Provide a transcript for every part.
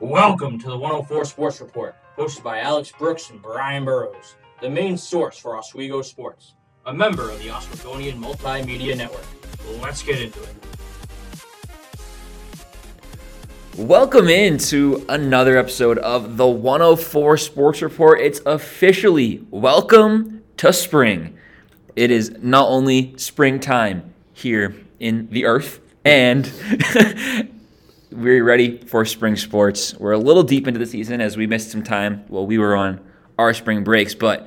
Welcome to the 104 Sports Report, hosted by Alex Brooks and Brian Burrows, the main source for Oswego sports, a member of the Oswegonian Multimedia Network. Let's get into it. Welcome into another episode of the 104 Sports Report. It's officially welcome to spring. It is not only springtime here in the earth, and we're ready for spring sports. We're a little deep into the season as we missed some time. Well, we were on our spring breaks, but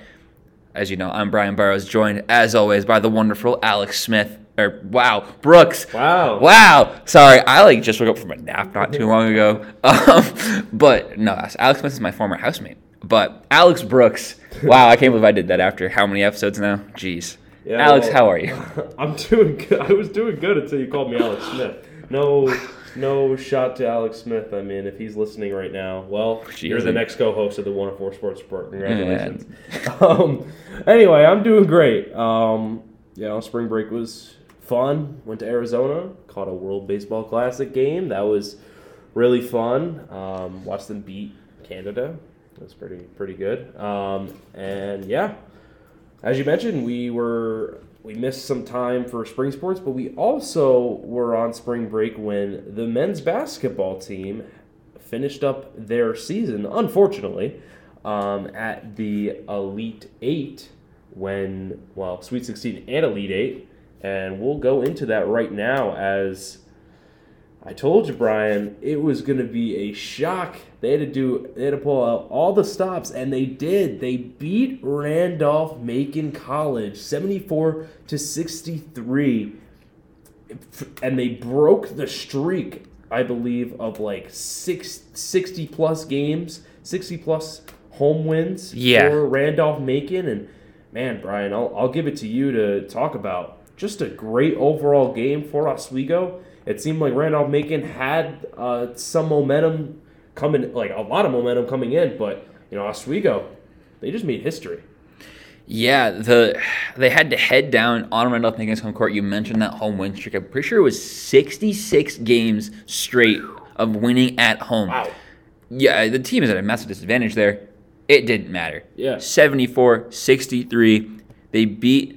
as you know, I'm Brian Burrows, joined as always by the wonderful Alex Smith. Or wow, Brooks. Wow. Wow. Sorry, I like just woke up from a nap not too long ago. Um, but no, Alex Smith is my former housemate. But Alex Brooks. Wow, I can't believe I did that after how many episodes now? Jeez. Yeah, Alex, well- how are you? I'm doing good. I was doing good until you called me Alex Smith. No, no shot to Alex Smith. I mean, if he's listening right now, well, She you're the next co-host of the 104 Sports Report. Congratulations. um, anyway, I'm doing great. Um, you know, spring break was fun. Went to Arizona, caught a World Baseball Classic game. That was really fun. Um, watched them beat Canada. That was pretty pretty good. Um, and yeah, as you mentioned, we were we missed some time for spring sports, but we also were on spring break when the men's basketball team finished up their season, unfortunately, um, at the Elite Eight. When well, Sweet Sixteen and Elite Eight, and we'll go into that right now as. I told you, Brian, it was going to be a shock. They had to do, they had to pull out all the stops, and they did. They beat Randolph Macon College, seventy-four to sixty-three, and they broke the streak, I believe, of like six, 60 plus games, sixty plus home wins Yeah. for Randolph Macon, and man, Brian, I'll, I'll give it to you to talk about. Just a great overall game for Oswego. It seemed like Randolph Macon had uh, some momentum coming, like a lot of momentum coming in, but you know Oswego, they just made history. Yeah, the they had to head down on Randolph Macon's home court. You mentioned that home win streak. I'm pretty sure it was 66 games straight of winning at home. Wow. Yeah, the team is at a massive disadvantage there. It didn't matter. Yeah. 74 63. They beat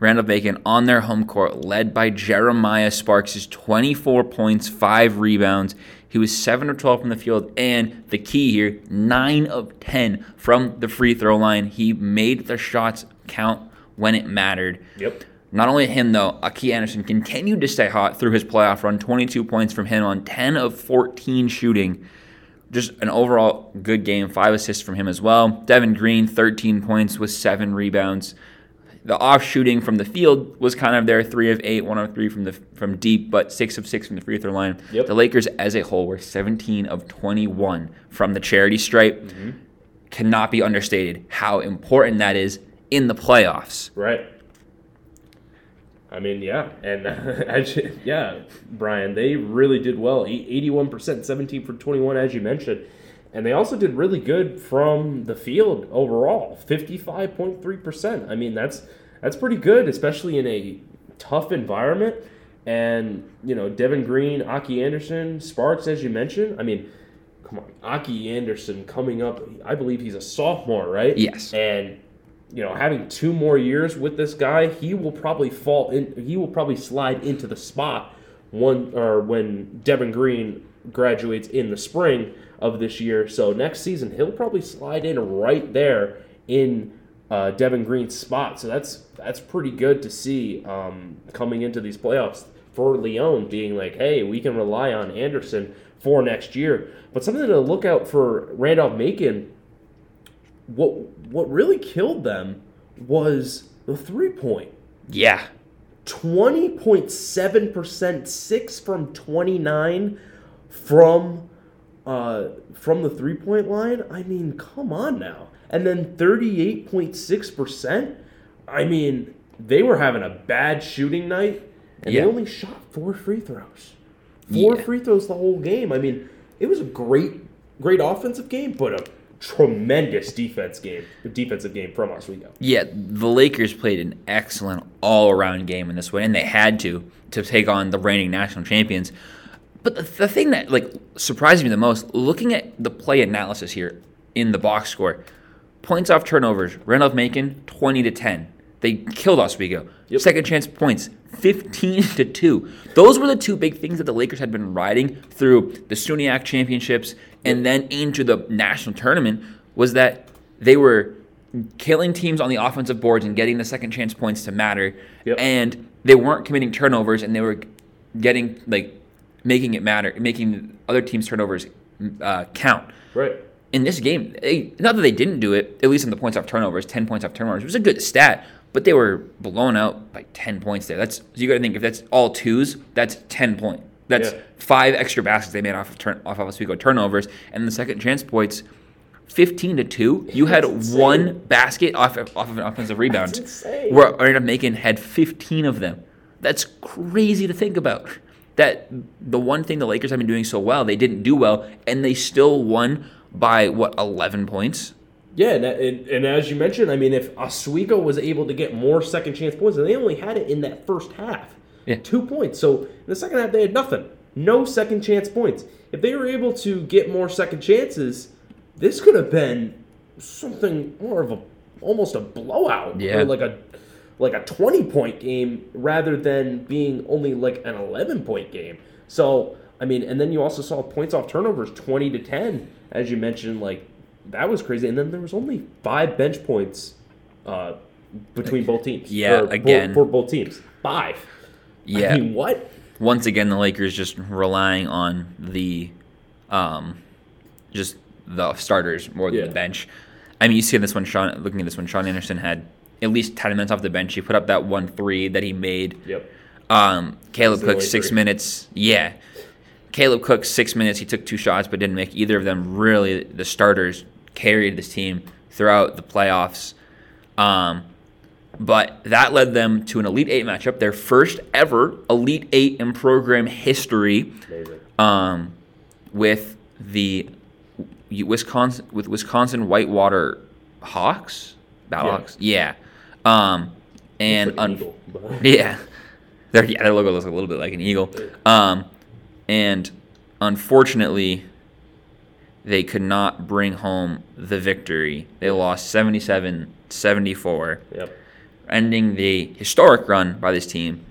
Randolph Macon on their home court, led by Jeremiah Sparks' 24 points, 5 rebounds. He was 7 of 12 from the field, and the key here 9 of 10 from the free throw line. He made the shots count when it mattered. Yep. Not only him, though, Aki Anderson continued to stay hot through his playoff run. 22 points from him on 10 of 14 shooting. Just an overall good game. Five assists from him as well. Devin Green, 13 points with seven rebounds. The off shooting from the field was kind of there, three of eight, one of three from the from deep, but six of six from the free throw line. Yep. The Lakers as a whole were 17 of 21 from the charity stripe. Mm-hmm. Cannot be understated how important that is in the playoffs. Right. I mean, yeah, and you- yeah, Brian, they really did well. Eighty-one percent, seventeen for twenty-one, as you mentioned, and they also did really good from the field overall, fifty-five point three percent. I mean, that's that's pretty good, especially in a tough environment. And you know, Devin Green, Aki Anderson, Sparks, as you mentioned. I mean, come on, Aki Anderson coming up. I believe he's a sophomore, right? Yes. And you know, having two more years with this guy, he will probably fall in. He will probably slide into the spot one or when Devin Green graduates in the spring of this year. So next season, he'll probably slide in right there in uh, Devin Green's spot. So that's that's pretty good to see um, coming into these playoffs for Leone, being like, hey, we can rely on Anderson for next year. But something to look out for Randolph Macon what what really killed them was the three point. Yeah. 20.7%, 6 from 29 from uh from the three point line. I mean, come on now. And then 38.6%. I mean, they were having a bad shooting night and Yeah. they only shot four free throws. Four Yeah. free throws the whole game. I mean, it was a great great offensive game, but a tremendous defense game, defensive game from Oswego. Yeah, the Lakers played an excellent all-around game in this one, and they had to to take on the reigning national champions. But the, the thing that like surprised me the most, looking at the play analysis here in the box score, points off turnovers, Randolph Macon twenty to ten. They killed Oswego. Yep. Second chance points, fifteen to two. Those were the two big things that the Lakers had been riding through the SUNYAC championships and then into the national tournament. Was that they were killing teams on the offensive boards and getting the second chance points to matter, Yep. and they weren't committing turnovers and they were getting like making it matter, making other teams' turnovers uh, count. Right. In this game, they, not that they didn't do it, at least in the points off turnovers, ten points off turnovers, it was a good stat, but they were blown out by ten points there. That's you got to think if that's all twos, that's ten point. That's Yeah. five extra baskets they made off of turn off of Oswego turnovers, and the second chance points. 15 to 2 you had one basket off of, off of an offensive rebound That's insane. where Randolph Macon had 15 of them. That's crazy to think about. That the one thing the Lakers have been doing so well, they didn't do well, and they still won by what 11 points. Yeah, and, and, and as you mentioned, I mean, if Oswego was able to get more second chance points, and they only had it in that first half, Yeah. two points. So in the second half, they had nothing, no second chance points. If they were able to get more second chances, this could have been something more of a almost a blowout, Yeah. like a like a twenty point game rather than being only like an eleven point game. So I mean, and then you also saw points off turnovers, twenty to ten, as you mentioned, like that was crazy. And then there was only five bench points uh, between both teams. Yeah, for, again. for both teams, five. Yeah. I mean, what? Once again, the Lakers just relying on the, um, just the starters more than Yeah. the bench. I mean, you see in this one, Sean. Looking at this one, Sean Anderson had at least 10 minutes off the bench. He put up that one three that he made. Yep. Um, Caleb Cook six three. minutes. Yeah, Caleb Cook six minutes. He took two shots but didn't make either of them. Really, the starters carried this team throughout the playoffs. Um, but that led them to an Elite Eight matchup, their first ever Elite Eight in program history, um, with the Wisconsin with Wisconsin Whitewater Hawks, Battlehawks. Yeah. Um, and like an un- eagle, yeah, their yeah their logo looks a little bit like an eagle. Um, and unfortunately, they could not bring home the victory. They lost 77-74, Yep. ending the historic run by this team.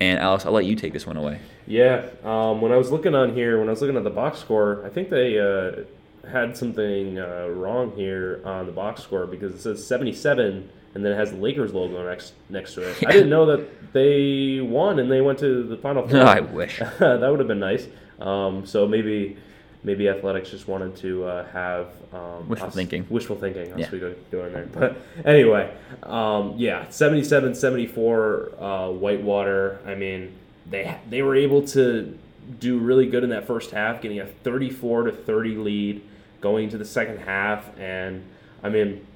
And Alex, I'll let you take this one away. Yeah, um, when I was looking on here, when I was looking at the box score, I think they uh, had something uh, wrong here on the box score because it says 77 and then it has the Lakers logo next next to it. I didn't know that they won and they went to the final four. I wish. that would have been nice. Um, so maybe maybe athletics just wanted to uh, have um, Wishful thinking. Wishful thinking. That's Yeah. what we go doing there. But anyway, um, yeah, 77, 74, uh, Whitewater. I mean, they they were able to do really good in that first half, getting a 34 to 30 lead going into the second half, and I mean,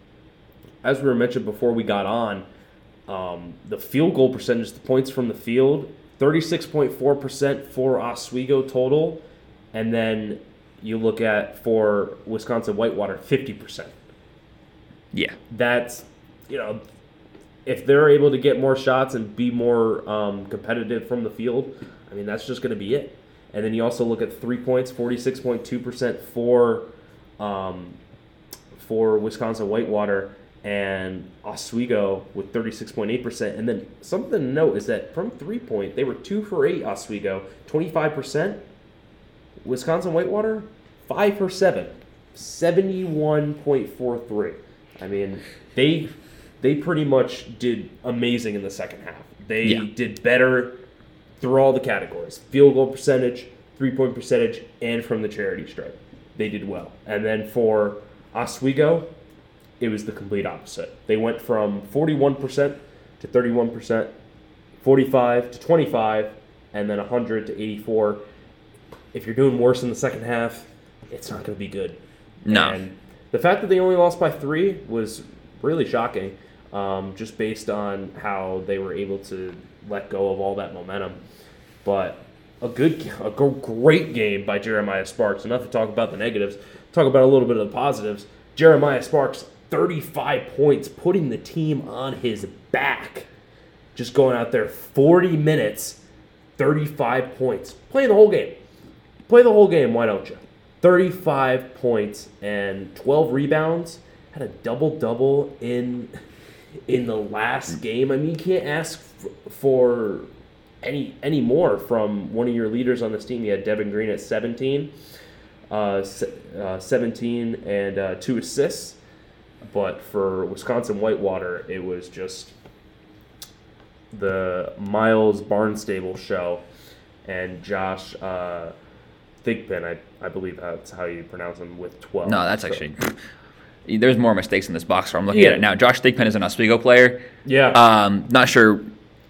as we were mentioned before we got on, um, the field goal percentage, the points from the field, 36.4% for Oswego total. And then you look at for Wisconsin Whitewater, 50%. Yeah. That's, you know, if they're able to get more shots and be more um, competitive from the field, I mean, that's just going to be it. And then you also look at three points, 46.2% for um, for Wisconsin Whitewater and Oswego with 36.8%. And then something to note is that from three point, they were two for eight, Oswego, 25%. Wisconsin Whitewater, five for seven, 71.43. I mean, they they pretty much did amazing in the second half. They Yeah. did better through all the categories field goal percentage, three point percentage, and from the charity stripe. They did well. And then for Oswego, it was the complete opposite. They went from 41% to 31%, 45 to 25, and then 100 to 84. If you're doing worse in the second half, it's not going to be good. No. And the fact that they only lost by three was really shocking, um, just based on how they were able to let go of all that momentum. But a good, a great game by Jeremiah Sparks. Enough to talk about the negatives. Talk about a little bit of the positives. Jeremiah Sparks, 35 points, putting the team on his back. Just going out there 40 minutes, 35 points, playing the whole game. play the whole game. Why don't you? 35 points and 12 rebounds. Had a double double in in the last game. I mean, you can't ask for any any more from one of your leaders on this team. You had Devin Green at 17, uh, uh, 17 and uh, two assists. But for Wisconsin Whitewater, it was just the Miles Barnstable show and Josh uh, Thigpen. I, I believe that's how you pronounce him with 12. No, that's So- actually. There's more mistakes in this box score. I'm looking Yeah. at it now. Josh Thigpen is an Oswego player. Yeah. Um, not sure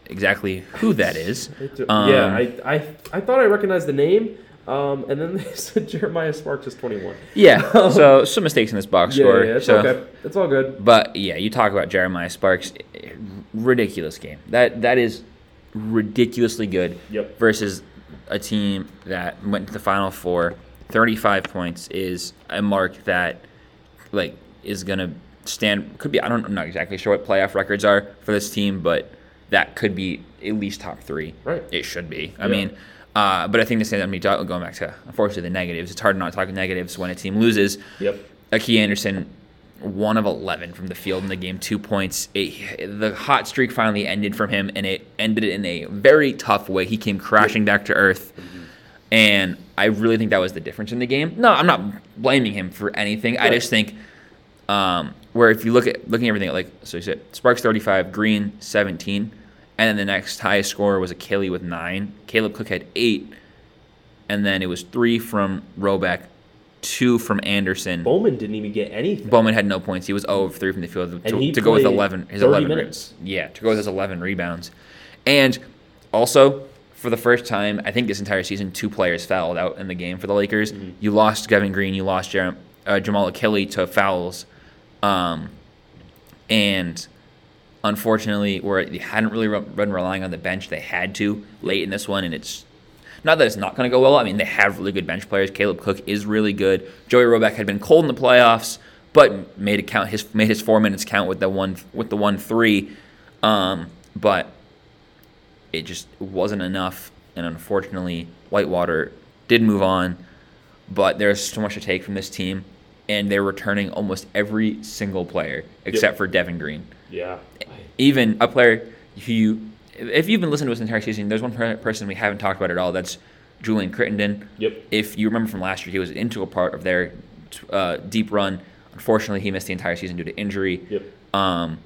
exactly who that is. Um, yeah, I, I I thought I recognized the name, um, and then they said Jeremiah Sparks is 21. Yeah. So some mistakes in this box Yeah, score. yeah, it's so, okay. It's all good. But yeah, you talk about Jeremiah Sparks, ridiculous game. That that is ridiculously good. Yep. Versus a team that went to the final four. 35 points is a mark that like is gonna stand. Could be. I don't. I'm not exactly sure what playoff records are for this team, but that could be at least top three. Right. It should be. I Yeah. mean. Uh, but I think the same. I mean, going back to unfortunately the negatives. It's hard not to talk negatives when a team loses. Yep. Aki Anderson, one of eleven from the field in the game, two points. It, the hot streak finally ended from him, and it ended in a very tough way. He came crashing back to earth, and I really think that was the difference in the game. No, I'm not blaming him for anything. I just think um, where if you look at looking at everything like so you said Sparks 35, Green 17, and then the next highest scorer was Achille with nine. Caleb Cook had eight, and then it was three from Roback, two from Anderson. Bowman didn't even get anything. Bowman had no points. He was 0 of 3 from the field to, to go with 11. His 30 11 re- minutes. Yeah, to go with his 11 rebounds. And also, for the first time, I think this entire season, two players fouled out in the game for the Lakers. Mm-hmm. You lost Kevin Green. You lost Jer- uh, Jamal Achille to fouls. Um, and unfortunately, where they hadn't really re- been relying on the bench, they had to late in this one, and it's not that it's not going to go well. I mean, they have really good bench players. Caleb Cook is really good. Joey Roback had been cold in the playoffs, but made it count. His made his four minutes count with the one with the one three, um, but it just wasn't enough. And unfortunately, Whitewater did move on, but there's so much to take from this team, and they're returning almost every single player except for Devin Green Yeah. even a player who you, if you've been listening to us the entire season, there's one person we haven't talked about at all. That's Julian Crittenden. Yep. If you remember from last year, he was an integral part of their uh, deep run. Unfortunately, he missed the entire season due to injury. Yep. Um,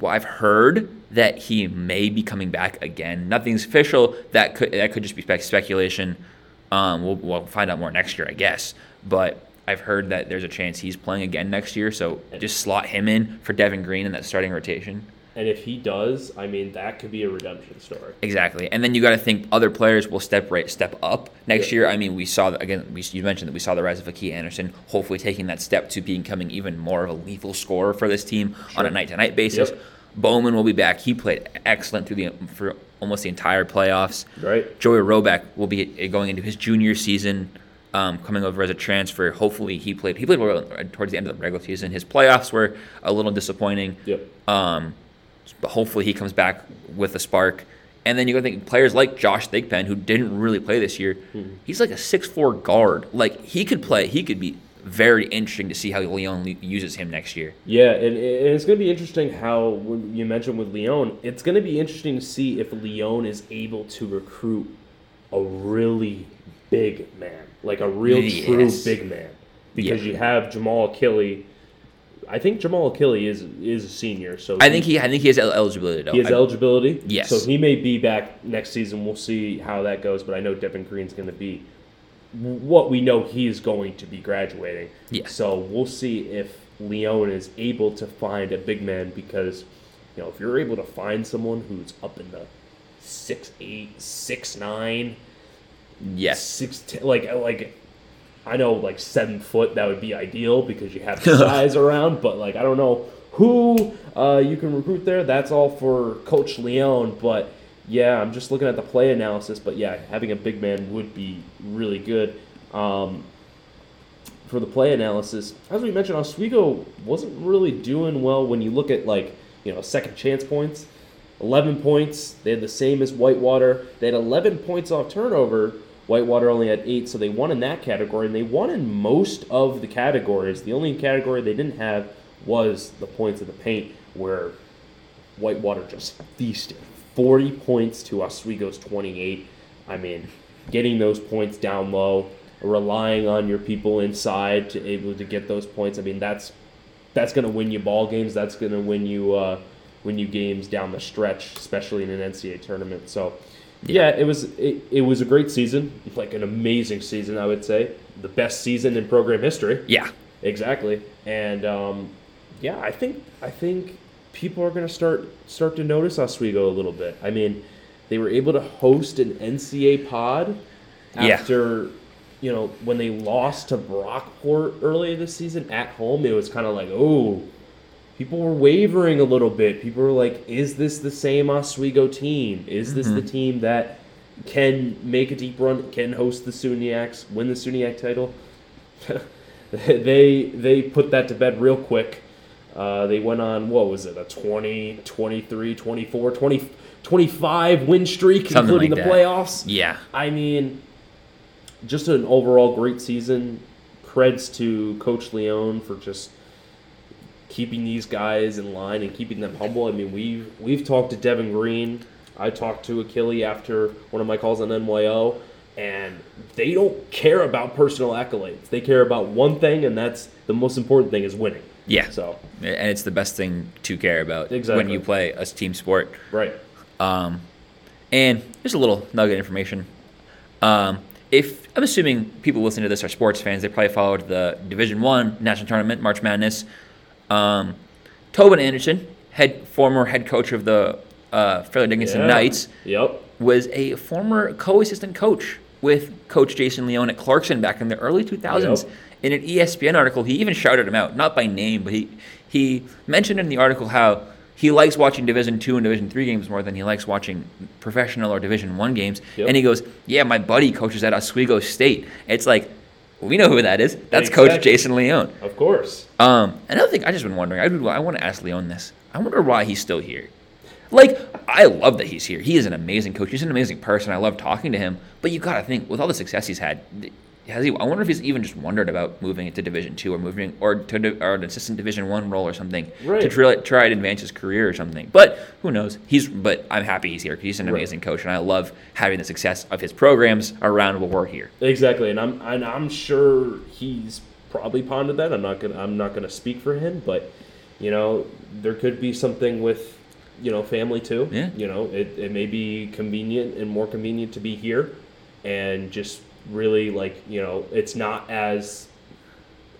well, I've heard that he may be coming back again. Nothing's official. That could that could just be spec- speculation. Um, we'll, we'll find out more next year, I guess. But I've heard that there's a chance he's playing again next year. So just slot him in for Devin Green in that starting rotation. And if he does, I mean, that could be a redemption story. Exactly, and then you got to think other players will step right, step up next Yeah. year. I mean, we saw again. We, you mentioned that we saw the rise of Aki Anderson, hopefully taking that step to becoming even more of a lethal scorer for this team on a night-to-night basis. Yep. Bowman will be back. He played excellent through the for almost the entire playoffs. Right. Joey Roback will be going into his junior season, um, coming over as a transfer. Hopefully, he played. He played well towards the end of the regular season. His playoffs were a little disappointing. Yep. Um, but hopefully he comes back with a spark. And then you got to think players like Josh Thigpen, who didn't really play this year. He's like a six four guard. Like he could play. He could be very interesting to see how Leone uses him next year. Yeah, and, and it's going to be interesting how you mentioned with Leone, it's going to be interesting to see if Leone is able to recruit a really big man, like a real true big man, because Yeah. you have Jamal Achille. I think Jamal Achille is is a senior, so I think he. I think he has el- eligibility. Though. he has I- eligibility. Yes. So he may be back next season. We'll see how that goes. But I know Devin Green's going to be what we know he is going to be graduating. Yeah. So we'll see if Leone is able to find a big man because, you know, if you're able to find someone who's up in the six eight, six nine, yes. six ten, like like. I know, like seven foot, that would be ideal because you have the size around. But like, I don't know who uh, you can recruit there. That's all for Coach Leone. But yeah, I'm just looking at the play analysis. But yeah, having a big man would be really good. Um, for the play analysis, as we mentioned, Oswego wasn't really doing well when you look at like you know second chance points. 11 points. They had the same as Whitewater. They had 11 points off turnover, Whitewater only had eight, so they won in that category, and they won in most of the categories. The only category they didn't have was the points of the paint, where Whitewater just feasted. 40 points to Oswego's 28. I mean, getting those points down low, relying on your people inside to able to get those points. I mean, that's that's going to win you ball games. That's going to win you uh, win you games down the stretch, especially in an NCAA tournament. So, yeah, it was it, it was a great season, like an amazing season, I would say, the best season in program history. Yeah. Exactly, and um, yeah, I think I think people are going to start start to notice Oswego a little bit. I mean, they were able to host an NCAA pod Yeah. after you know when they lost to Brockport earlier this season at home. It was kind of like oh. People were wavering a little bit. People were like, "Is this the same Oswego team? Is this the team that can make a deep run, can host the SUNYACs, win the SUNYAC title?" they they put that to bed real quick. Uh, they went on what was it a 20 23 24 20, 25 win streak Something including like the that. playoffs Yeah. i mean just an overall great season creds to coach leone for just keeping these guys in line and keeping them humble i mean we've we've talked to devin green i talked to achille after one of my calls on nyo and they don't care about personal accolades they care about one thing and that's the most important thing is winning Yeah. so And it's the best thing to care about exactly. when you play a team sport. right Um, and just a little nugget of information. Um, if I'm assuming people listening to this are sports fans, they probably followed the Division One national tournament, March Madness. Um, Tobin Anderson, head former head coach of the uh, Fairleigh Dickinson Yeah. Knights, yep was a former co-assistant coach with Coach Jason Leone at Clarkson back in the early 2000s. Yep. In an ESPN article, he even shouted him out, not by name, but he he mentioned in the article how he likes watching Division Two and Division Three games more than he likes watching professional or Division One games. Yep. And he goes, "Yeah, my buddy coaches at Oswego State." It's like we know who that is. That's Coach Jason Leone. of course Um, another thing I just been wondering, I, would, I want to ask Leone this. I wonder why he's still here. Like, I love that he's here. He is an amazing coach. He's an amazing person. I love talking to him. But you gotta think, with all the success he's had, has he? I wonder if he's even just wondered about moving it to Division Two or moving or to or an assistant Division One role or something to try, try to advance his career or something. But who knows? He's. But I'm happy he's here. 'cause He's an Right. amazing coach, and I love having the success of his programs around where we're here. Exactly, and I'm and I'm sure he's probably pondered that. I'm not gonna I'm not gonna speak for him, but you know there could be something with you know family too. Yeah. You know it, it may be convenient and more convenient to be here, and just really like you know it's not as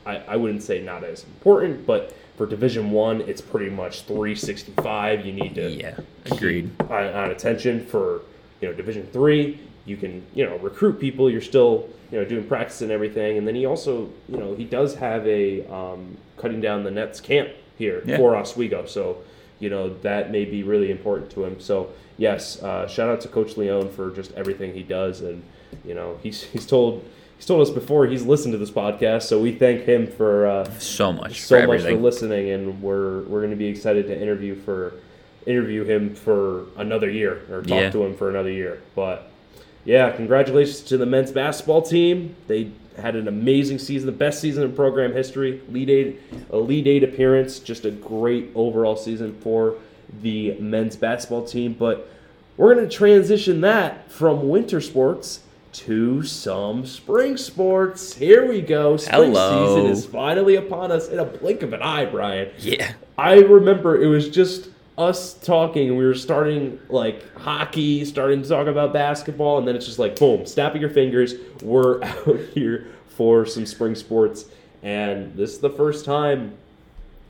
I, I wouldn't say not as important, but for Division One, it's pretty much 365. You need to Yeah, agreed. on, on attention for you know Division Three. You can you know recruit people. You're still you know doing practice and everything. And then he also you know he does have a um, cutting down the nets camp here Yeah. for Oswego. So you know that may be really important to him. So yes, uh, shout out to Coach Leone for just everything he does. And you know he's he's told. He's told us before he's listened to this podcast, so we thank him for uh, So much so for much for listening, and we're we're going to be excited to interview for interview him for another year or talk Yeah. to him for another year. But yeah, congratulations to the men's basketball team. They had an amazing season, the best season in program history. Lead eight, a lead eight appearance, just a great overall season for the men's basketball team. But we're going to transition that from winter sports to some spring sports. Here we go. Spring Hello. season is finally upon us in a blink of an eye, Brian. yeah. I remember it was just us talking. We were starting like hockey, starting to talk about basketball, and then it's just like boom, snapping your fingers. We're out here for some spring sports, and this is the first time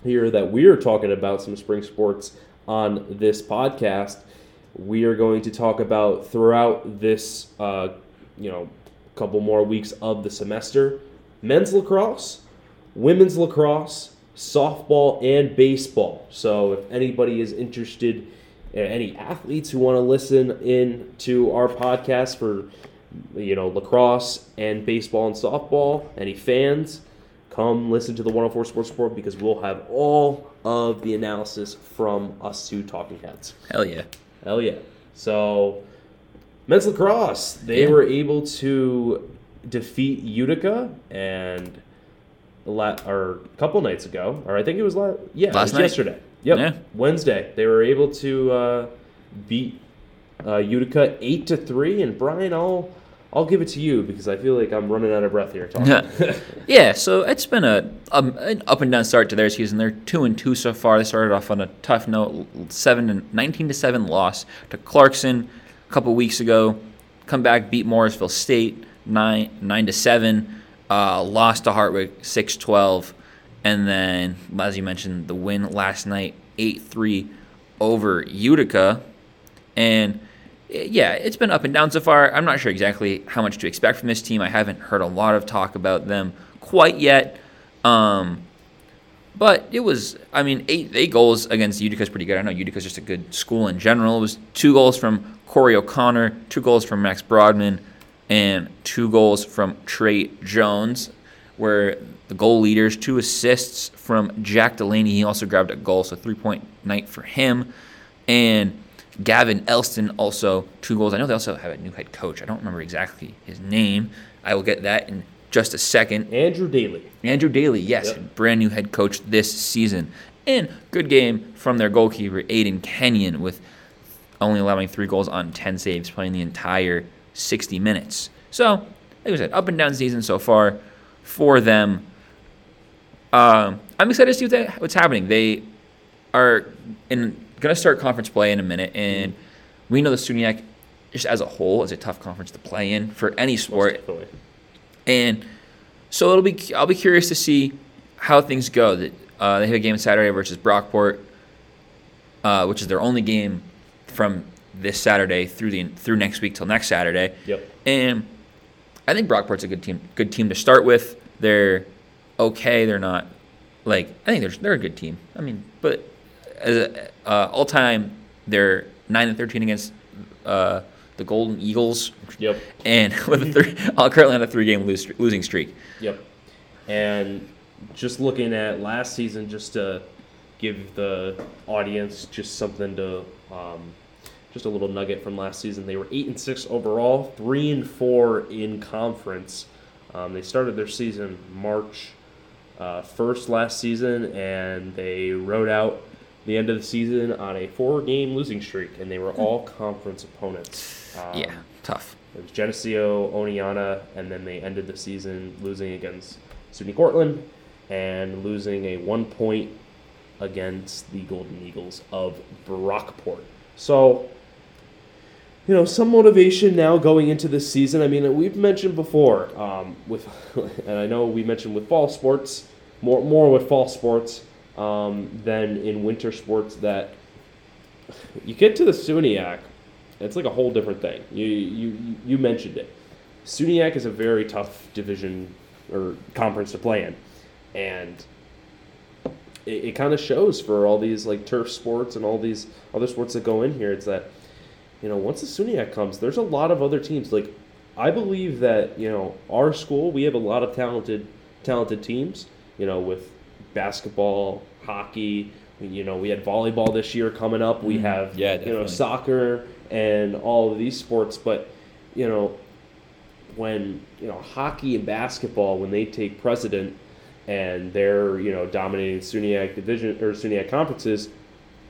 here that we are talking about some spring sports on this podcast. We are going to talk about throughout this, uh, you know, a couple more weeks of the semester, men's lacrosse, women's lacrosse, softball, and baseball. So if anybody is interested, uh, any athletes who want to listen in to our podcast for, you know, lacrosse and baseball and softball, any fans, come listen to the 104 Sports Report because we'll have all of the analysis from us two talking heads. Hell yeah. Hell yeah. So, men's lacrosse. They Yeah. were able to defeat Utica and la- or a couple nights ago, or I think it was la- yeah, Last night? yesterday. Yep, Yeah. Wednesday. They were able to uh, beat uh, Utica eight to three. And Brian, I'll I'll give it to you because I feel like I'm running out of breath here talking. yeah, so it's been a um, an up and down start to their season. They're two and two so far. They started off on a tough note, seven to nineteen to seven loss to Clarkson a couple weeks ago. Come back, beat Morrisville State nine nine to seven. Uh, lost to Hartwick 6-12. and then as you mentioned, the win last night eight three over Utica, and yeah, it's been up and down so far. I'm not sure exactly how much to expect from this team. I haven't heard a lot of talk about them quite yet. Um, but it was, I mean, eight, eight goals against Utica is pretty good. I know Utica's just a good school in general. It was two goals from Corey O'Connor, two goals from Max Broadman, and two goals from Trey Jones, where the goal leaders, two assists from Jack Delaney. He also grabbed a goal, so three point night for him. And Gavin Elston also two goals. I know they also have a new head coach. I don't remember exactly his name. I will get that in just a second. Andrew Daly. Andrew Daly, yes, Yep. brand new head coach this season. And good game from their goalkeeper, Aiden Kenyon, with only allowing three goals on 10 saves, playing the entire 60 minutes. So, like I said, up and down season so far for them. Um, I'm excited to see what they, what's happening. They are in going to start conference play in a minute, and we know the SUNYAC, just as a whole, is a tough conference to play in for any sport. And so it'll be I'll be curious to see how things go. That uh, they have a game Saturday versus Brockport, uh, which is their only game from this Saturday through the through next week till next Saturday. Yep. And I think Brockport's a good team. Good team to start with. They're okay. They're not like I think they're they're a good team. I mean, but as a, uh, all time, they're nine and thirteen against uh, the Golden Eagles, Yep. and with a three, uh, currently on a three-game lose, losing streak. Yep. And just looking at last season, just to give the audience just something to, um, just a little nugget from last season. They were eight and six overall, three and four in conference. Um, they started their season March uh, first last season, and they rode out the end of the season on a four-game losing streak, and they were all conference opponents. Um, yeah, tough. it was Geneseo, Oneonta, and then they ended the season losing against SUNY Cortland and losing a one point against the Golden Eagles of Brockport. So, you know, some motivation now going into this season. I mean, we've mentioned before um, with, and I know we mentioned with fall sports, more more with fall sports um, than in winter sports that you get to the SUNYAC it's like a whole different thing. You you you mentioned it. SUNYAC is a very tough division or conference to play in, and it, it kind of shows for all these like turf sports and all these other sports that go in here. It's that you know once the SUNYAC comes, there's a lot of other teams. Like I believe that you know our school we have a lot of talented talented teams. You know with basketball, hockey. You know we had volleyball this year coming up. We Mhm. have Yeah, you know soccer and all of these sports, but you know when you know hockey and basketball when they take precedent and they're you know dominating SUNYAC division or SUNYAC conferences,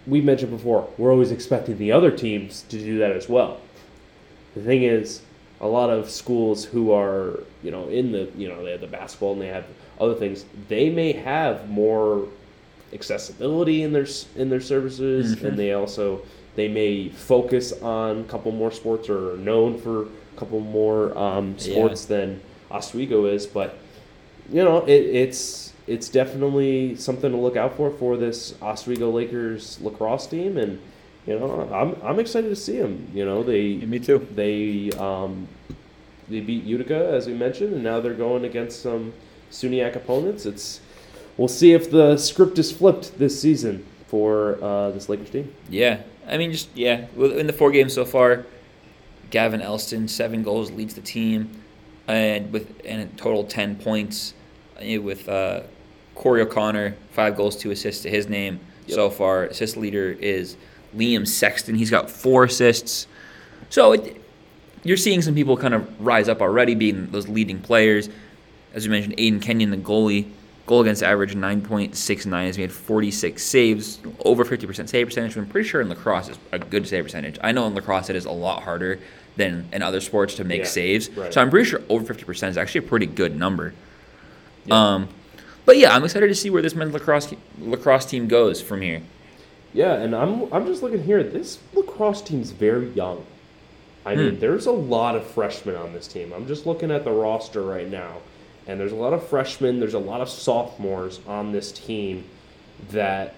we mentioned before we're always expecting the other teams to do that as well. The thing is, a lot of schools who are you know in the you know they have the basketball and they have other things, they may have more accessibility in their in their services, Mhm. and they also they may focus on a couple more sports or are known for a couple more um, Yeah. sports than Oswego is. But you know, it, it's it's definitely something to look out for for this Oswego Lakers lacrosse team, and you know, I'm I'm excited to see them. You know, they me too. they um, they beat Utica as we mentioned, and now they're going against some SUNYAC opponents. It's we'll see if the script is flipped this season for uh, this Lakers team. Yeah, I mean, just yeah. In the four games so far, Gavin Elston seven goals leads the team, and with and a total ten points. eh, With uh, Corey O'Connor five goals, two assists to his name Yep. so far. Assist leader is Liam Sexton. He's got four assists. So it, you're seeing some people kind of rise up already, being those leading players. As you mentioned, Aiden Kenyon, the goalie, goal against average 9.69. He's made 46 saves, over 50% save percentage. I'm pretty sure in lacrosse is a good save percentage. I know in lacrosse it is a lot harder than in other sports to make Yeah, saves. right. So I'm pretty sure over 50% is actually a pretty good number. Yeah. Um, but yeah, I'm excited to see where this men's lacrosse lacrosse team goes from here. Yeah, and I'm I'm just looking here. This lacrosse team's very young. I mean, Hmm. there's a lot of freshmen on this team. I'm just looking at the roster right now, and there's a lot of freshmen. There's a lot of sophomores on this team that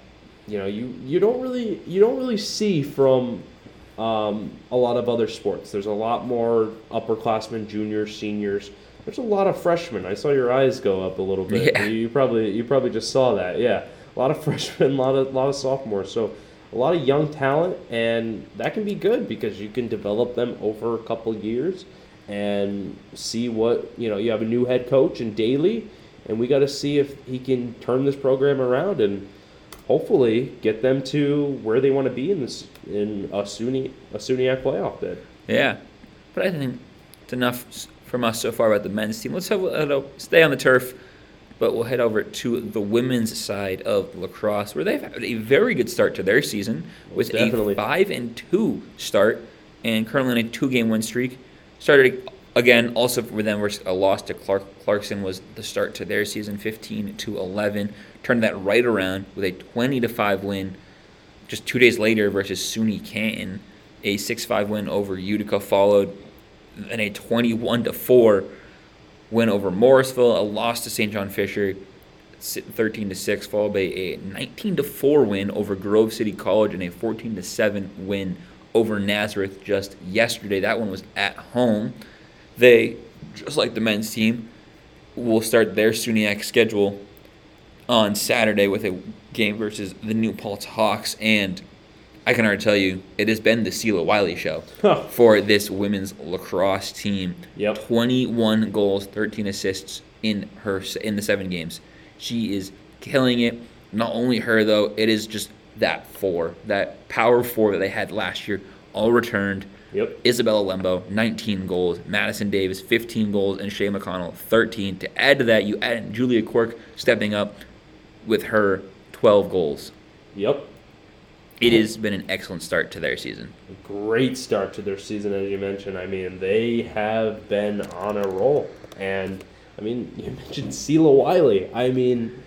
you know you you don't really you don't really see from um, a lot of other sports. There's a lot more upperclassmen, juniors, seniors. There's a lot of freshmen. I saw your eyes go up a little bit. Yeah. You, you probably you probably just saw that. Yeah, a lot of freshmen, a lot of a lot of sophomores. So a lot of young talent, and that can be good because you can develop them over a couple years and see what you know. You have a new head coach in Daly, and we got to see if he can turn this program around and hopefully get them to where they want to be in this in a SUNY a SUNYAC playoff bid. Yeah, but I think it's enough from us so far about the men's team. Let's have uh, stay on the turf, but we'll head over to the women's side of lacrosse, where they've had a very good start to their season with definitely. a five and two start, and currently on a two-game win streak. Started again also for them, where a loss to Clark Clarkson was the start to their season, 15 to 11. Turned that right around with a 20 to five win just two days later versus SUNY Canton, a 6-5 win over Utica followed, and a 21 to 4 win over Morrisville, a loss to St. John Fisher, 13 to 6, followed by a 19 to 4 win over Grove City College and a 14 to 7 win over Nazareth just yesterday. That one was at home. They, just like the men's team, will start their SUNYAC schedule on Saturday with a game versus the New Paltz Hawks. And I can already tell you, it has been the Sela Wiley show Huh. for this women's lacrosse team. Yep. 21 goals, 13 assists in her in the seven games. She is killing it. Not only her though, it is just that four, that power four that they had last year, all returned. Yep. Isabella Lembo, 19 goals. Madison Davis, 15 goals. And Shay McConnell, 13. To add to that, you add Julia Quirk stepping up with her 12 goals. Yep. It has been an excellent start to their season. Great start to their season, as you mentioned. I mean, they have been on a roll, and I mean, you mentioned Sela Wiley. I mean,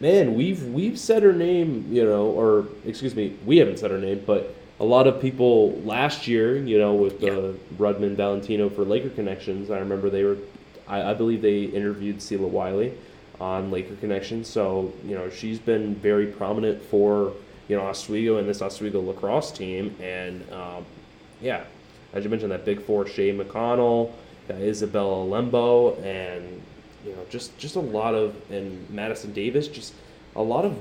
man, we've we've said her name, you know, or excuse me, we haven't said her name, but a lot of people last year, you know, with the Rudman Valentino for Laker Connections. I remember they were, I, I believe they interviewed Sela Wiley on Laker Connections. So you know, she's been very prominent for you know Oswego and this Oswego lacrosse team, and um, yeah, as you mentioned, that big four: Shay McConnell, uh, Isabella Lembo, and you know, just just a lot of and Madison Davis, just a lot of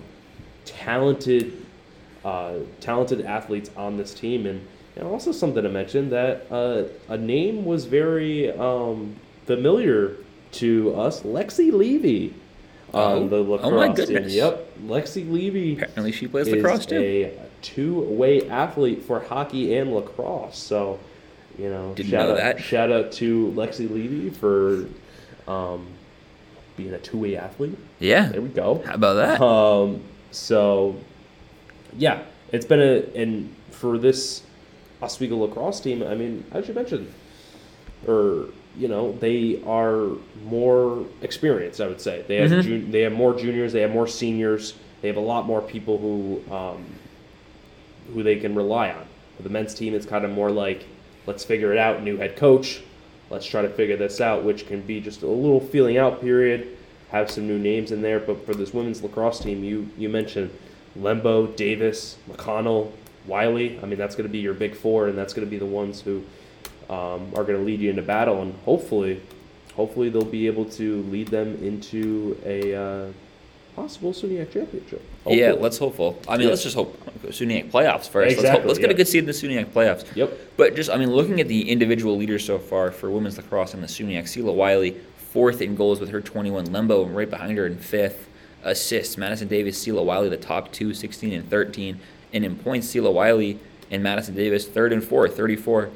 talented, uh, talented athletes on this team, and, and also something to mention that uh, a name was very um, familiar to us, Lexi Levy. Oh. On the Oh lacrosse my team. goodness. Yep, Lexi Levy Apparently, she plays is lacrosse too. a two-way athlete for hockey and lacrosse. So, you know, Didn't shout know out, that. shout out to Lexi Levy for um, being a two-way athlete. Yeah. There we go. How about that? Um, so, yeah, it's been a and for this Oswego lacrosse team. I mean, as you mentioned, or you know, they are more experienced. I would say they have Mhm. jun- they have more juniors, they have more seniors, they have a lot more people who um, who they can rely on. For the men's team, it's kind of more like let's figure it out. New head coach, let's try to figure this out, which can be just a little feeling out period. Have some new names in there, but for this women's lacrosse team, you you mentioned Lembo, Davis, McConnell, Wiley. I mean, that's going to be your big four, and that's going to be the ones who um, are going to lead you into battle, and hopefully, hopefully they'll be able to lead them into a uh, possible SUNYAC championship. Yeah, let's hopeful. I mean, Yeah. let's just hope SUNYAC playoffs first. let's, hope, Exactly, let's get a good seed in the SUNYAC playoffs. Yep. But just, I mean, looking at the individual leaders so far for women's lacrosse in the SUNYAC, Sela Wiley, fourth in goals with her 21. Lembo right behind her in fifth. Assists, Madison Davis, Sela Wiley, the top two, 16 and 13. And in points, Sela Wiley and Madison Davis, third and fourth, 34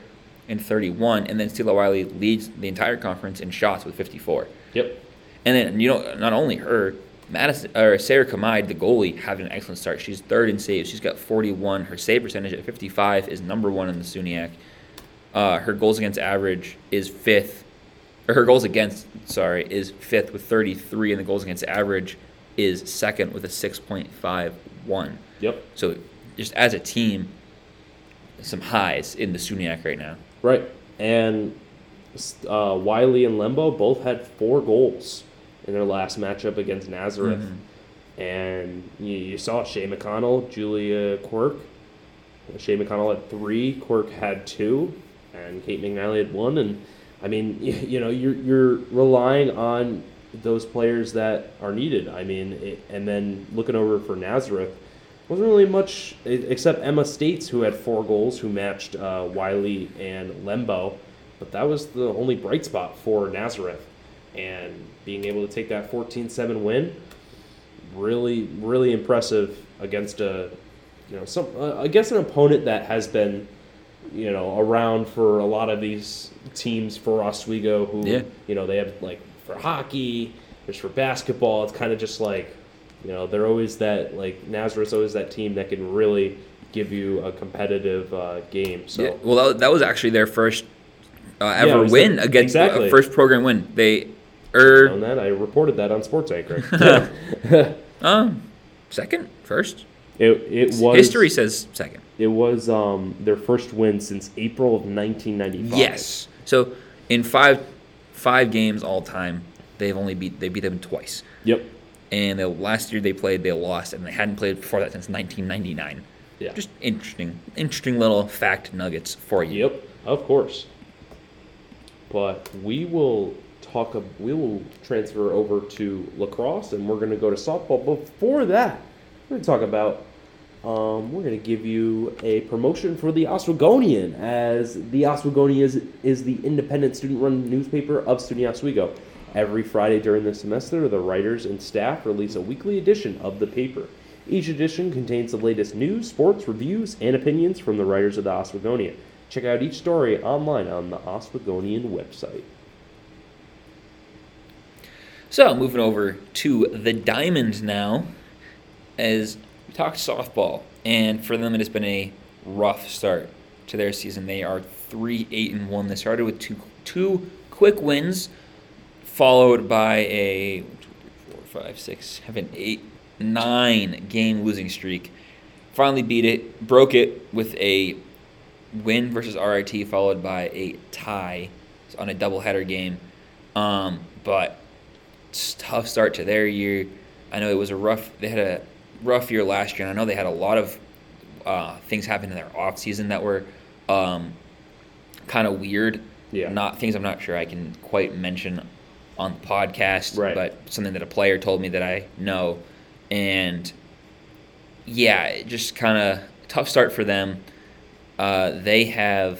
and 31, and then Stila Wiley leads the entire conference in shots with 54. Yep. And then you know, not only her, Madison or Sarah Kamide, the goalie, having an excellent start. She's third in saves. She's got 41. Her save percentage at 55 is number one in the SUNYAC. Uh, her goals against average is fifth. Or her goals against, sorry, is fifth with 33, and the goals against average is second with a 6.51. Yep. So just as a team, some highs in the SUNYAC right now. Right. And uh, Wiley and Lembo both had four goals in their last matchup against Nazareth. Mm-hmm. And you, you saw Shay McConnell, Julia Quirk. Shay McConnell had three, Quirk had two, and Kate McNally had one. And I mean, you, you know, you're you're relying on those players that are needed. I mean, it, and then looking over for Nazareth, wasn't really much except Emma States, who had four goals, who matched uh, Wiley and Lembo. But that was the only bright spot for Nazareth. And being able to take that 14 7 win, really, really impressive against a, you know, some, uh, against an opponent that has been, you know, around for a lot of these teams for Oswego who, Yeah. you know, they have like for hockey, there's for basketball. It's kind of just like, you know, they're always that, like, Nazareth's always that team that can really give you a competitive uh, game. So, Yeah, well, that, was actually their first uh, ever was win the- against exactly. uh, first program win. They er on that, I reported that on Sports Anchor. um second first. it, it was History says second. It was um, their first win since April of 1995. Yes. So in five five games all time, they've only beat they beat them twice. Yep. And the last year they played, they lost, and they hadn't played before that since 1999. Yeah. Just interesting, interesting little fact nuggets for you. Yep. Of course. But we will talk. We will transfer over to lacrosse, and we're going to go to softball. Before that, we're going to talk about. Um, we're going to give you a promotion for the Oswegonian, as the Oswegonian is, is the independent student-run newspaper of SUNY Oswego. Every Friday during the semester, the writers and staff release a weekly edition of the paper. Each edition contains the latest news, sports, reviews, and opinions from the writers of the Oswegonian. Check out each story online on the Oswegonian website. So moving over to the Diamonds now, as we talked softball, and for them it has been a rough start to their season. They are three eight and one. They started with two two quick wins, followed by a four, five, six, seven, eight, nine game losing streak. Finally beat it, broke it with a win versus RIT, followed by a tie on a doubleheader game. Um, but tough start to their year. I know it was a rough. They had a rough year last year, and I know they had a lot of uh, things happen in their off season that were um, kind of weird. Yeah. Not things I'm not sure I can quite mention on the podcast, Right. but something that a player told me that I know, and yeah, just kind of tough start for them. Uh, they have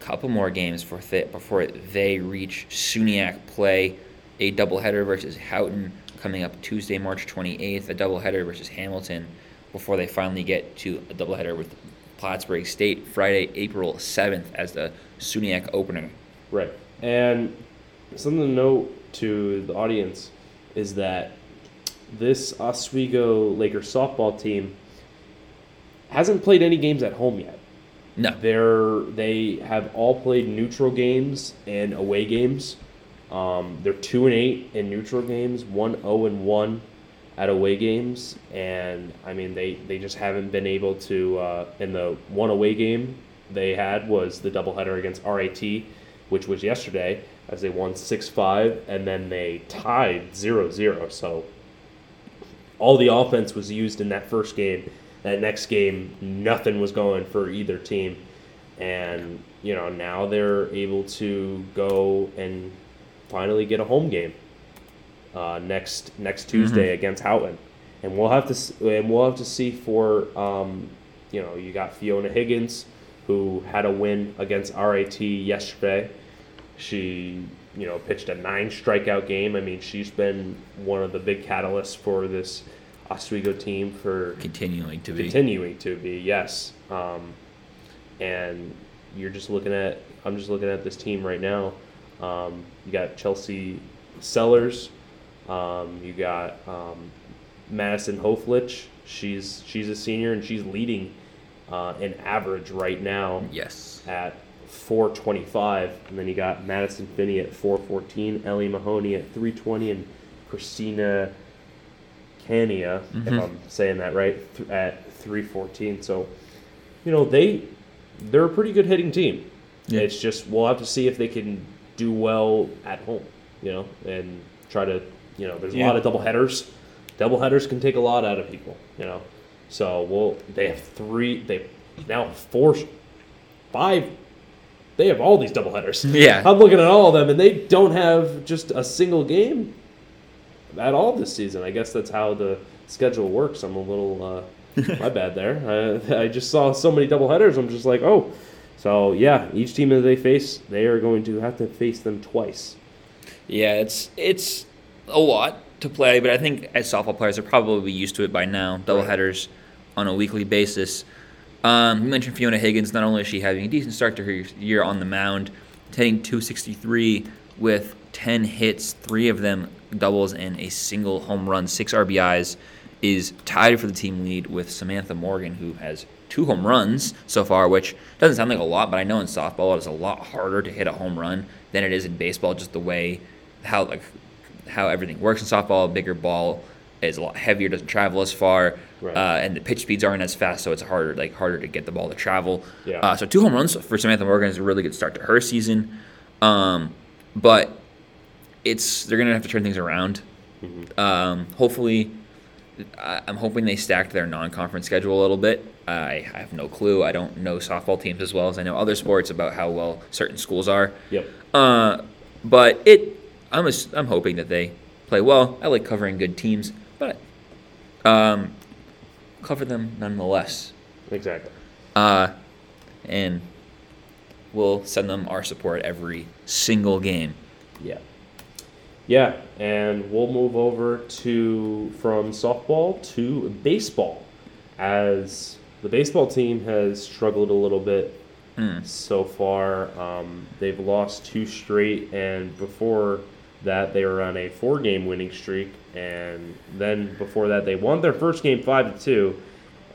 a couple more games for th- before they reach SUNYAC play a doubleheader versus Houghton coming up Tuesday, March 28th, a doubleheader versus Hamilton before they finally get to a doubleheader with Plattsburgh State Friday, April 7th as the SUNYAC opener. Right. And something to note to the audience is that this Oswego Lakers softball team hasn't played any games at home yet. No. They're they have all played neutral games and away games. Um, they're two and eight in neutral games, one zero and one at away games, and I mean they they just haven't been able to. Uh, in the one away game they had was the doubleheader against RIT, which was yesterday, as they won six five, and then they tied 0-0. So all the offense was used in that first game. That next game, nothing was going for either team. And, you know, now they're able to go and finally get a home game uh, next next Tuesday against Houghton. And we'll have to and we'll have to see for um, you know, you got Fiona Higgins who had a win against RIT yesterday. She, you know, pitched a nine strikeout game. I mean, she's been one of the big catalysts for this Oswego team for Continuing to be. continuing to be. Yes, um, and you're just looking at I'm just looking at this team right now. Um, you got Chelsea Sellers. Um, you got um, Madison Hoflich. She's she's a senior and she's leading uh, in average right now Yes. at 425. And then you got Madison Finney at 414, Ellie Mahoney at 320, and Christina Cania, if Mhm. I'm saying that right, th- at 314. So, you know, they they're a pretty good hitting team. Yeah. It's just we'll have to see if they can do well at home, you know, and try to, you know, there's a Yeah. lot of double headers. Double headers can take a lot out of people, you know. So we'll they have three they now four five they have all these double headers. Yeah. I'm looking at all of them and they don't have just a single game at all this season. I guess that's how the schedule works. I'm a little uh my bad there. I, I just saw so many double headers. I'm just like, "Oh." So, yeah, each team that they face, they are going to have to face them twice. Yeah, it's it's a lot to play, but I think as softball players are probably used to it by now. Double Right. headers on a weekly basis. Um, you mentioned Fiona Higgins. Not only is she having a decent start to her year on the mound, hitting 263 with 10 hits, three of them doubles and a single home run, six RBIs, is tied for the team lead with Samantha Morgan, who has two home runs so far, which doesn't sound like a lot, but I know in softball it is a lot harder to hit a home run than it is in baseball. Just the way how like how everything works in softball, a bigger ball is a lot heavier, doesn't travel as far, Right. uh, and the pitch speeds aren't as fast, so it's harder like harder to get the ball to travel. Yeah. Uh, so two home runs for Samantha Morgan is a really good start to her season, um, but it's they're gonna have to turn things around. Um, hopefully, I'm hoping they stacked their non-conference schedule a little bit. I have no clue. I don't know softball teams as well as I know other sports about how well certain schools are. Yep. Uh, but it, I'm ass- I'm hoping that they play well. I like covering good teams, but um, cover them nonetheless. Exactly. Uh, and we'll send them our support every single game. Yeah. Yeah, and we'll move over to from softball to baseball, as the baseball team has struggled a little bit Mm. so far. Um, they've lost two straight, and before that, they were on a four-game winning streak, and then before that, they won their first game five to two,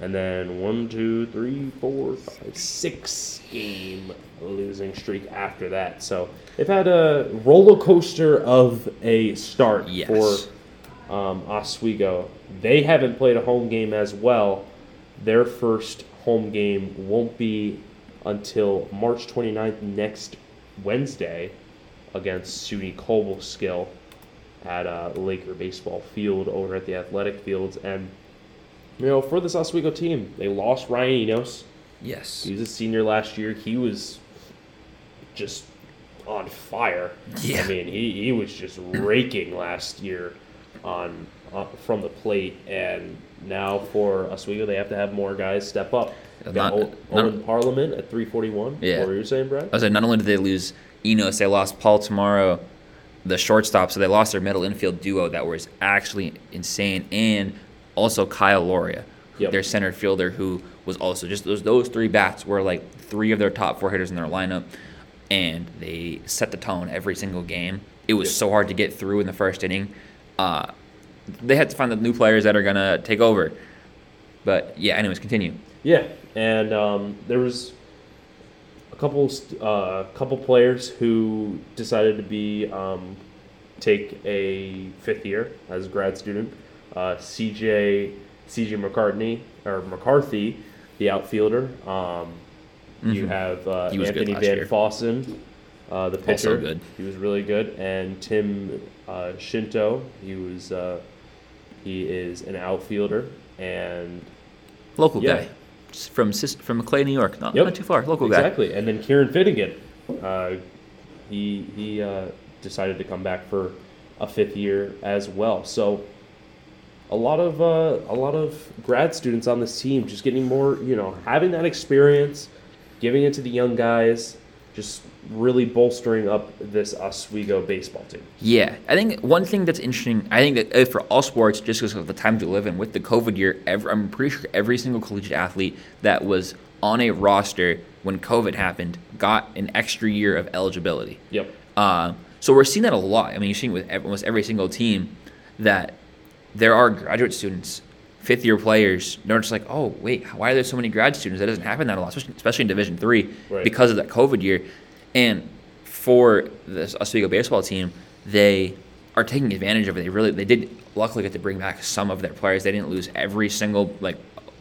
and then one, two, three, four, five, six game losing streak after that. So they've had a roller coaster of a start Yes. for um, Oswego. They haven't played a home game as well. Their first home game won't be until March 29th next Wednesday against SUNY Cobleskill at uh, Laker Baseball Field over at the athletic fields. And, you know, for this Oswego team, they lost Ryan Enos. Yes. He was a senior last year. He was just on fire. Yeah. I mean, he, he was just raking last year on uh, from the plate, and now for Oswego, they have to have more guys step up. Yeah, Got not- O- not- Owen Parliament at 341. Yeah. What were you saying, Brad? I was like, not only did they lose Enos, they lost Paul Tomorrow, the shortstop, so they lost their middle infield duo that was actually insane, and also Kyle Loria, Yep. their center fielder, who was also just those those three bats were like three of their top four hitters in their lineup, and they set the tone every single game. It was Yep. so hard to get through in the first inning. Uh, they had to find the new players that are gonna take over. But yeah, anyways, continue. Yeah, and um, there was a couple uh, couple players who decided to be um, take a fifth year as a grad student. Uh, CJ CJ McCartney or McCarthy, the outfielder. Um, You Mhm. have uh, He was good Anthony Van year. Fossen, uh, the Also pitcher. good. He was really good, and Tim uh, Shinto. He was uh, he is an outfielder, and Local Yeah. guy, from from Clay, New York. Not, Yep. not too far. Local guy. Exactly, and then Kieran Finnegan, uh, he he uh, decided to come back for a fifth year as well. So a lot of uh, a lot of grad students on this team just getting more, you know, having that experience, giving it to the young guys, just really bolstering up this Oswego baseball team. Yeah, I think one thing that's interesting. I think that uh, for all sports, just because of the times we live in, with the COVID year, every, I'm pretty sure every single collegiate athlete that was on a roster when COVID happened got an extra year of eligibility. Yep. Uh, so we're seeing that a lot. I mean, you're seeing with almost every single team that there are graduate students, fifth year players. They're just like, oh wait, why are there so many grad students? That doesn't happen that a lot, especially, especially in Division three Right. because of that COVID year. And for the Oswego baseball team, they are taking advantage of it. They really they did luckily get to bring back some of their players. They didn't lose every single like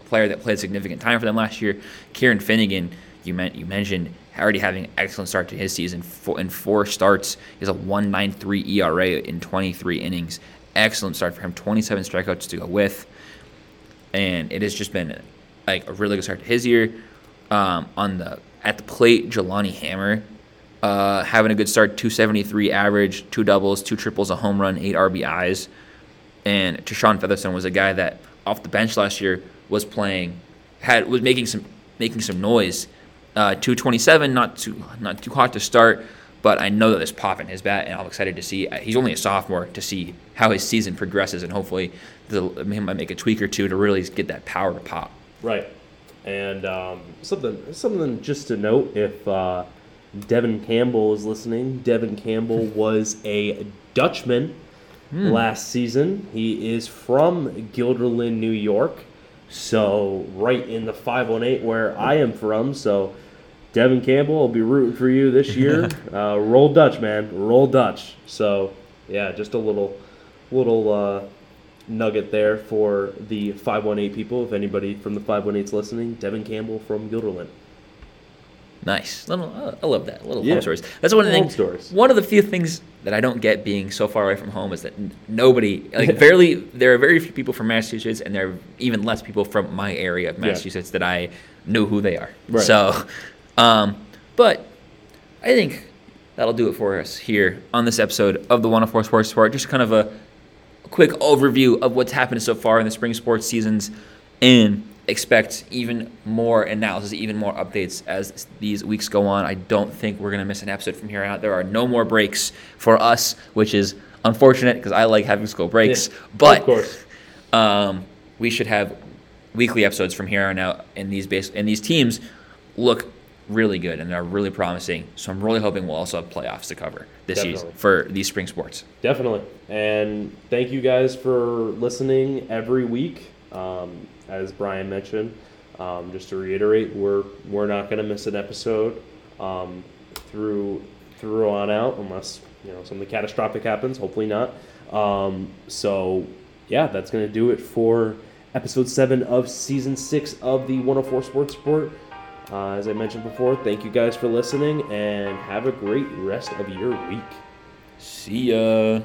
player that played significant time for them last year. Kieran Finnegan, you meant you mentioned already having an excellent start to his season. Four, in four starts, has a 1.93 ERA in 23 innings. Excellent start for him. 27 strikeouts to go with, and it has just been like a really good start to his year. Um, on the at the plate, Jelani Hammer uh, having a good start, 273 average, two doubles, two triples, a home run, eight RBIs. And Tashawn Featherstone was a guy that off the bench last year was playing, had was making some making some noise. Uh, 227, not too not too hot to start, but I know that there's pop in his bat, and I'm excited to see. uh, He's only a sophomore to see how his season progresses, and hopefully, the, he might make a tweak or two to really get that power to pop. Right. And um, something something just to note if uh, Devin Campbell is listening, Devin Campbell was a Dutchman last season. He is from Guilderland, New York. So, right in the 518 where I am from. So, Devin Campbell, I'll be rooting for you this year. uh, roll Dutch, man. Roll Dutch. So, yeah, just a little, little uh, nugget there for the 518 people. If anybody from the 518's listening, Devin Campbell from Guilderland. Nice. Little, uh, I love that. Little Yeah. home stories. That's one of the things. One of the few things that I don't get being so far away from home is that nobody, like, barely, there are very few people from Massachusetts, and there are even less people from my area of Yeah. Massachusetts that I know who they are. Right. So, um, but I think that'll do it for us here on this episode of the 104 Sports Report. Just kind of a quick overview of what's happened so far in the spring sports seasons and expect even more analysis, even more updates as these weeks go on. I don't think we're going to miss an episode from here on out. There are no more breaks for us, which is unfortunate because I like having school breaks. Yeah, but of course. um, we should have weekly episodes from here on out, and these base and these teams look really good and they're really promising. So I'm really hoping we'll also have playoffs to cover this season for these spring sports. Definitely. And thank you guys for listening every week. Um, as Brian mentioned, um, just to reiterate, we're we're not going to miss an episode um, through through on out unless you know something catastrophic happens. Hopefully not. Um, so yeah, that's going to do it for episode seven of season six of the 104 Sports Report. Uh, as I mentioned before, thank you guys for listening and have a great rest of your week. See ya.